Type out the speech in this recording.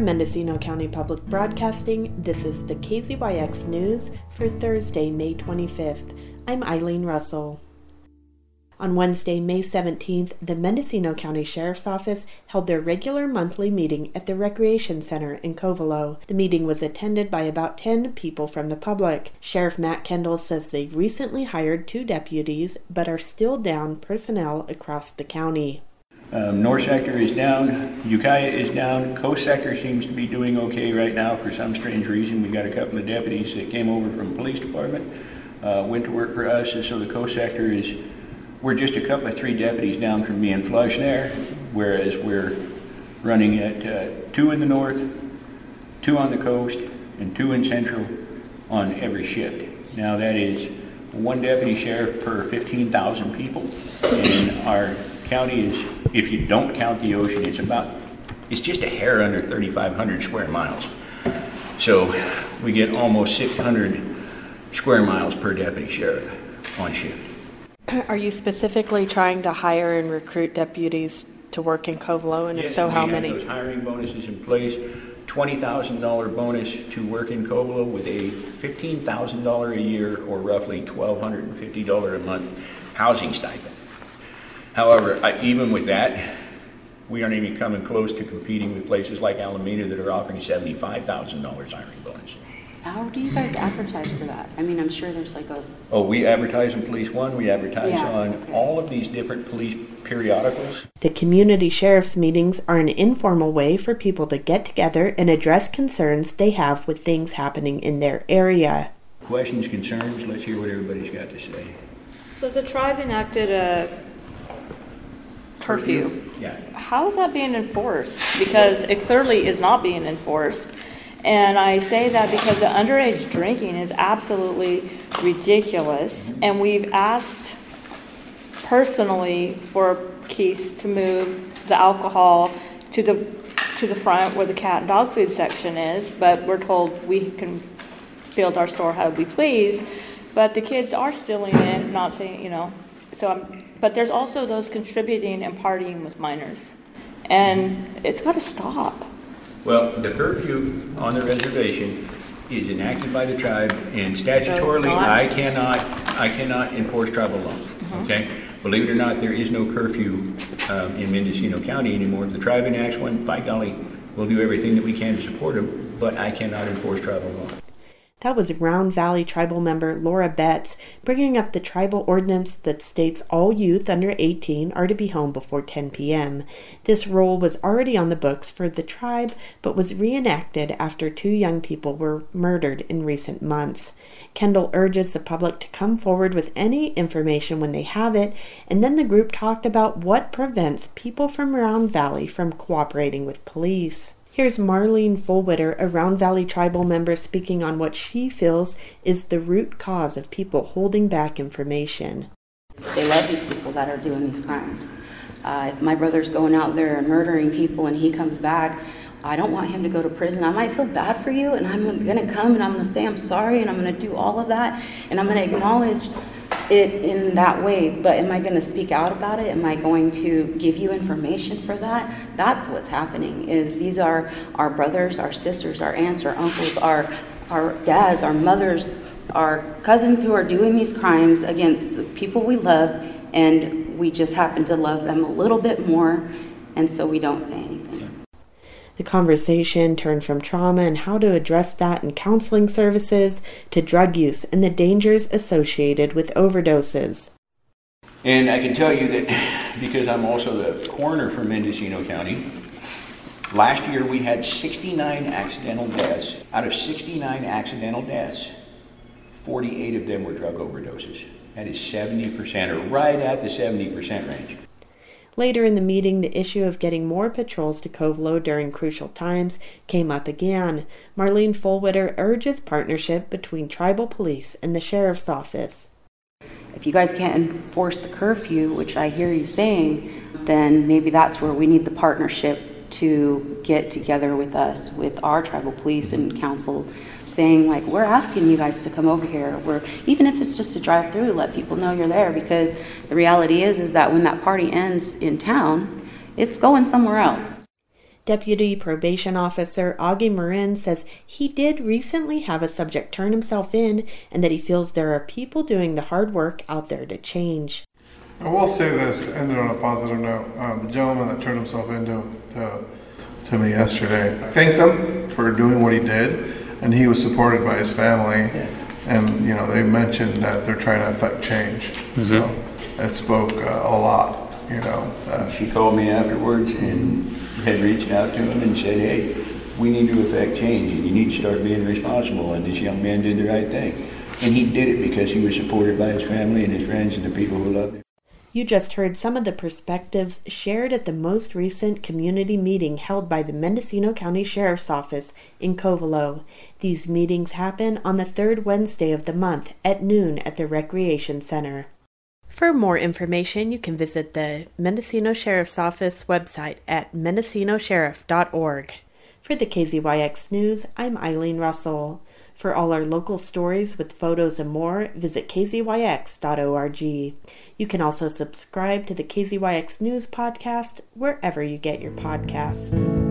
From Mendocino County Public Broadcasting, this is the KZYX News for Thursday, May 25th. I'm Eileen Russell. On Wednesday, May 17th, the Mendocino County Sheriff's Office held their regular monthly meeting at the Recreation Center in Covelo. The meeting was attended by about 10 people from the public. Sheriff Matt Kendall says they recently hired two deputies but are still down personnel across the county. Um, North sector is down, Ukiah is down, Coast sector seems to be doing okay right now for some strange reason. We got a couple of deputies that came over from the police department, uh, went to work for us, and so the coast sector is we're just a couple of three deputies down from me in Flushing there, whereas we're running at uh, two in the north, two on the coast, and two in central on every shift. Now that is one deputy sheriff per 15,000 people, and our county is, if you don't count the ocean, it's about, it's just a hair under 3,500 square miles. So we get almost 600 square miles per deputy sheriff on shift. Are you specifically trying to hire and recruit deputies to work in Covelo, and if Yes, so, how We many? have those hiring bonuses in place, $20,000 bonus to work in Covelo with a $15,000 a year or roughly $1,250 a month housing stipend. However, I- even with that, we aren't even coming close to competing with places like Alameda that are offering $75,000 hiring bonus. How do you guys advertise for that? I mean, I'm sure there's like a, Oh, we advertise in Police One, we advertise Yeah, on okay. all of these different police periodicals. The community sheriff's meetings are an informal way for people to get together and address concerns they have with things happening in their area. Questions, concerns, let's hear what everybody's got to say. So the tribe enacted a curfew. Yeah. How is that being enforced? Because it clearly is not being enforced. And I say that because the underage drinking is absolutely ridiculous. And we've asked personally for Keys to move the alcohol to the, to the front where the cat and dog food section is, but we're told we can build our store how we please. But the kids are stealing it, not saying, you know, so I'm, but there's also those contributing and partying with minors. And it's gotta stop. Well, the curfew on the reservation is enacted by the tribe, and statutorily, not- I cannot, I cannot enforce tribal law, okay? Believe it or not, there is no curfew um, in Mendocino County anymore. If the tribe enacts one, by golly, we'll do everything that we can to support them, but I cannot enforce tribal law. That was Round Valley tribal member Laura Betts bringing up the tribal ordinance that states all youth under 18 are to be home before 10 p.m. This rule was already on the books for the tribe but was reenacted after two young people were murdered in recent months. Kendall urges the public to come forward with any information when they have it, and then the group talked about what prevents people from Round Valley from cooperating with police. Here's Marlene Fullwitter, a Round Valley tribal member, speaking on what she feels is the root cause of people holding back information. they love these people that are doing these crimes. Uh, if my brother's going out there and murdering people and he comes back, I don't want him to go to prison. I might feel bad for you, and I'm going to come and I'm going to say I'm sorry and I'm going to do all of that, and I'm going to acknowledge it in that way. But am I going to speak out about it? Am I going to give you information for that? That's what's happening. Is these are our brothers, our sisters, our aunts, our uncles, our our dads, our mothers, our cousins who are doing these crimes against the people we love, and we just happen to love them a little bit more, and so we don't say anything. The conversation turned from trauma and how to address that in counseling services to drug use and the dangers associated with overdoses. And I can tell you that because I'm also the coroner for Mendocino County, last year we had 69 accidental deaths. Out of 69 accidental deaths, 48 of them were drug overdoses. That is 70%, or right at the 70% range. Later in the meeting, the issue of getting more patrols to Covelo during crucial times came up again. Marlene Fullwitter urges partnership between tribal police and the sheriff's office. If you guys can't enforce the curfew, which I hear you saying, then maybe that's where we need the partnership to get together with us, with our tribal police and council, saying like, we're asking you guys to come over here. We're even if it's just to drive through, let people know you're there, because the reality is is that when that party ends in town, it's going somewhere else. Deputy Probation Officer Augie Marin says he did recently have a subject turn himself in and that he feels there are people doing the hard work out there to change. I will say this to end it on a positive note. Uh, the gentleman that turned himself into to, to me yesterday, I thanked him for doing what he did, and he was supported by his family. And you know, they mentioned that they're trying to affect change. So it spoke uh, a lot. You know, uh, She called me afterwards and had reached out to him and said, hey, we need to affect change and you need to start being responsible. And this young man did the right thing. And he did it because he was supported by his family and his friends and the people who loved him. You just heard some of the perspectives shared at the most recent community meeting held by the Mendocino County Sheriff's Office in Covelo. These meetings happen on the third Wednesday of the month at noon at the Recreation Center. For more information, you can visit the Mendocino Sheriff's Office website at mendocinosheriff.org. For the KZYX News, I'm Eileen Russell. For all our local stories with photos and more, visit kzyx.org. You can also subscribe to the KZYX News podcast wherever you get your podcasts.